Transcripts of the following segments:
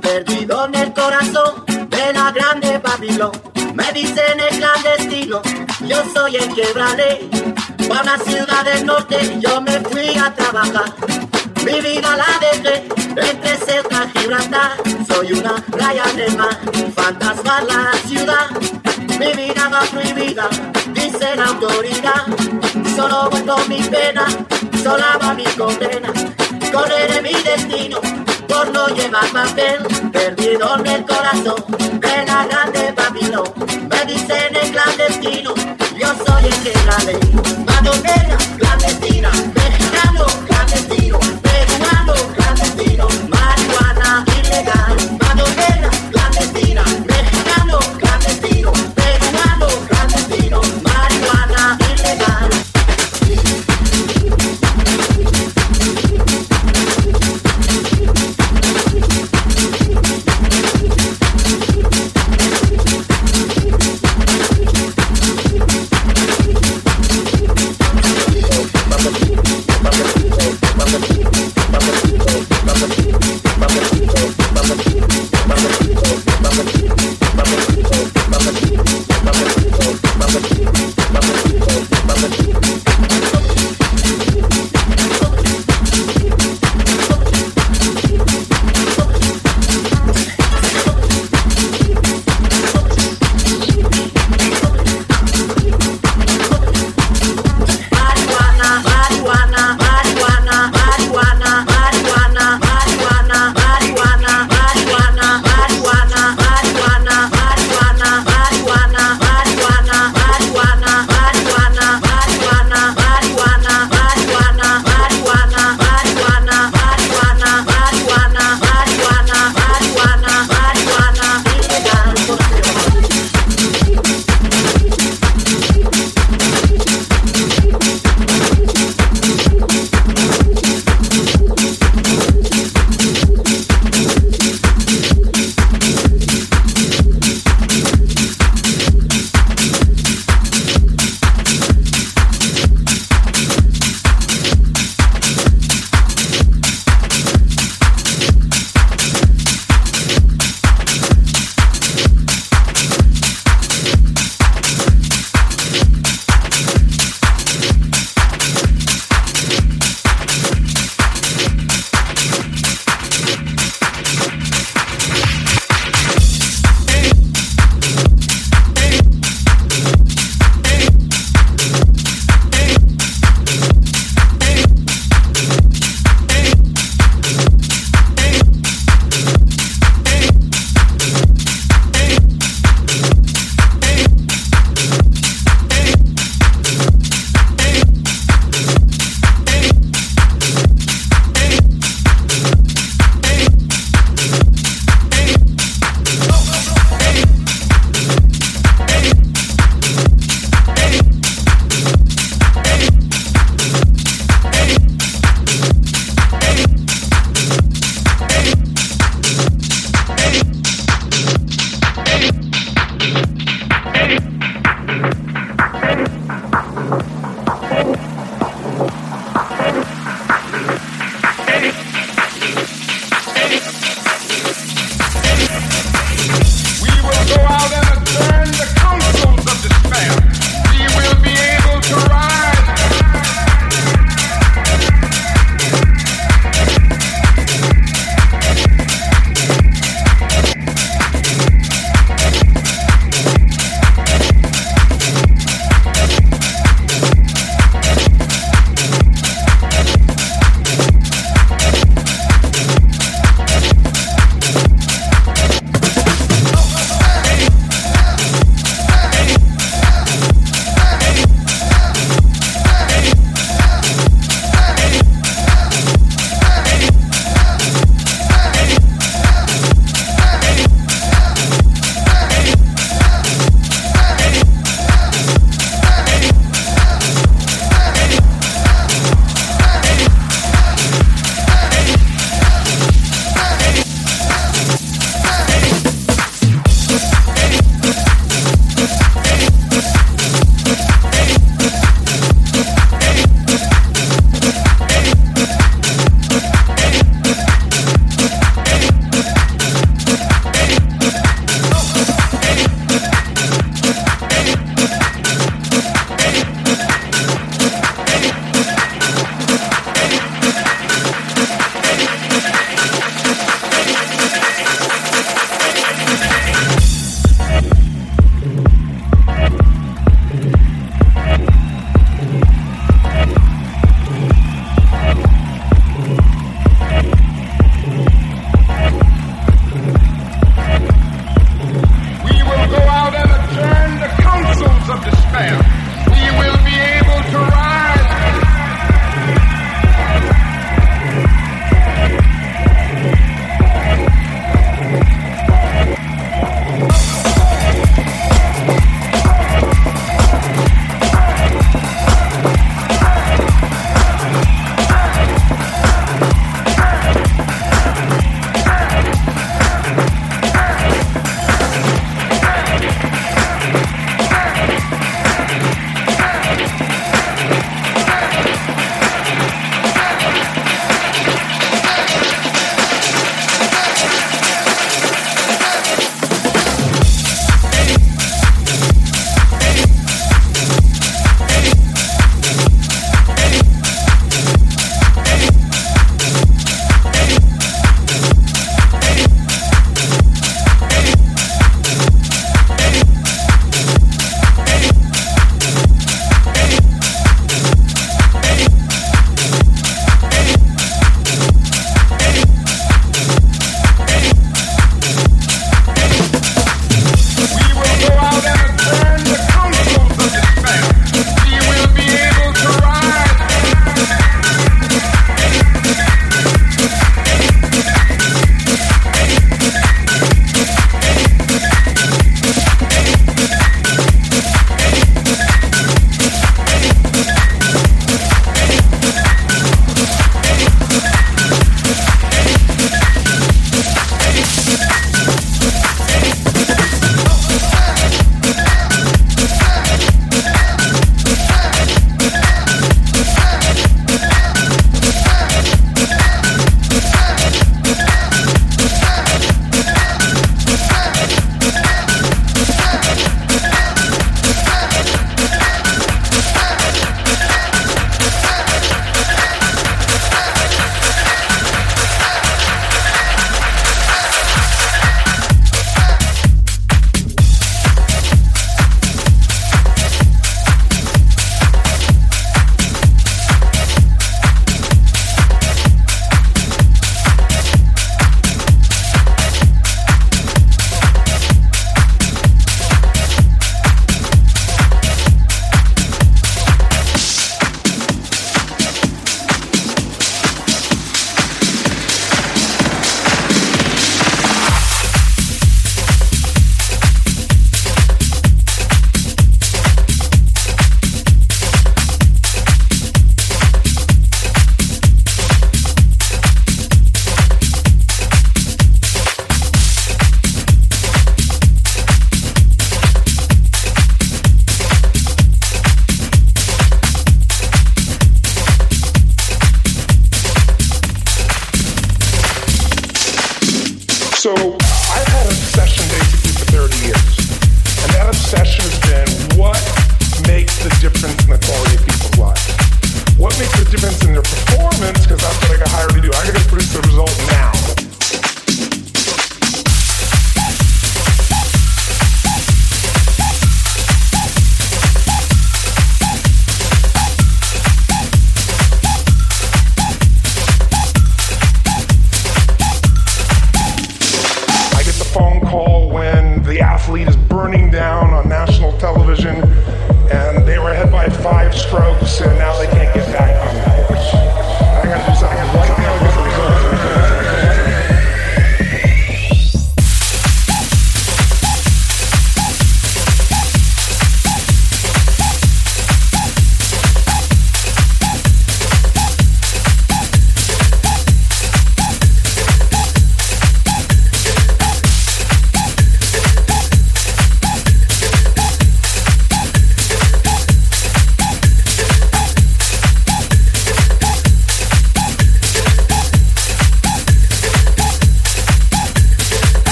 perdido en el corazón de la grande Babilón. Me dicen el clandestino, yo soy el quebrale. Para la ciudad del norte yo me fui a trabajar. Mi vida la dejé entre Ceuta y Gibraltar. Soy una raya de mar, fantasma la ciudad. Mi vida va prohibida, dice la autoridad. Solo con mi pena, sola va mi condena. Correré mi destino por no llevar papel, perdido en el corazón de la grande Babilón. Me dicen el clandestino, yo soy el que la ley. Madonera, clandestina, mexicano, clandestino, peruano, clandestino,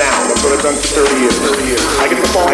now. That's what I've done for 30 years. 30 years. I get the phone.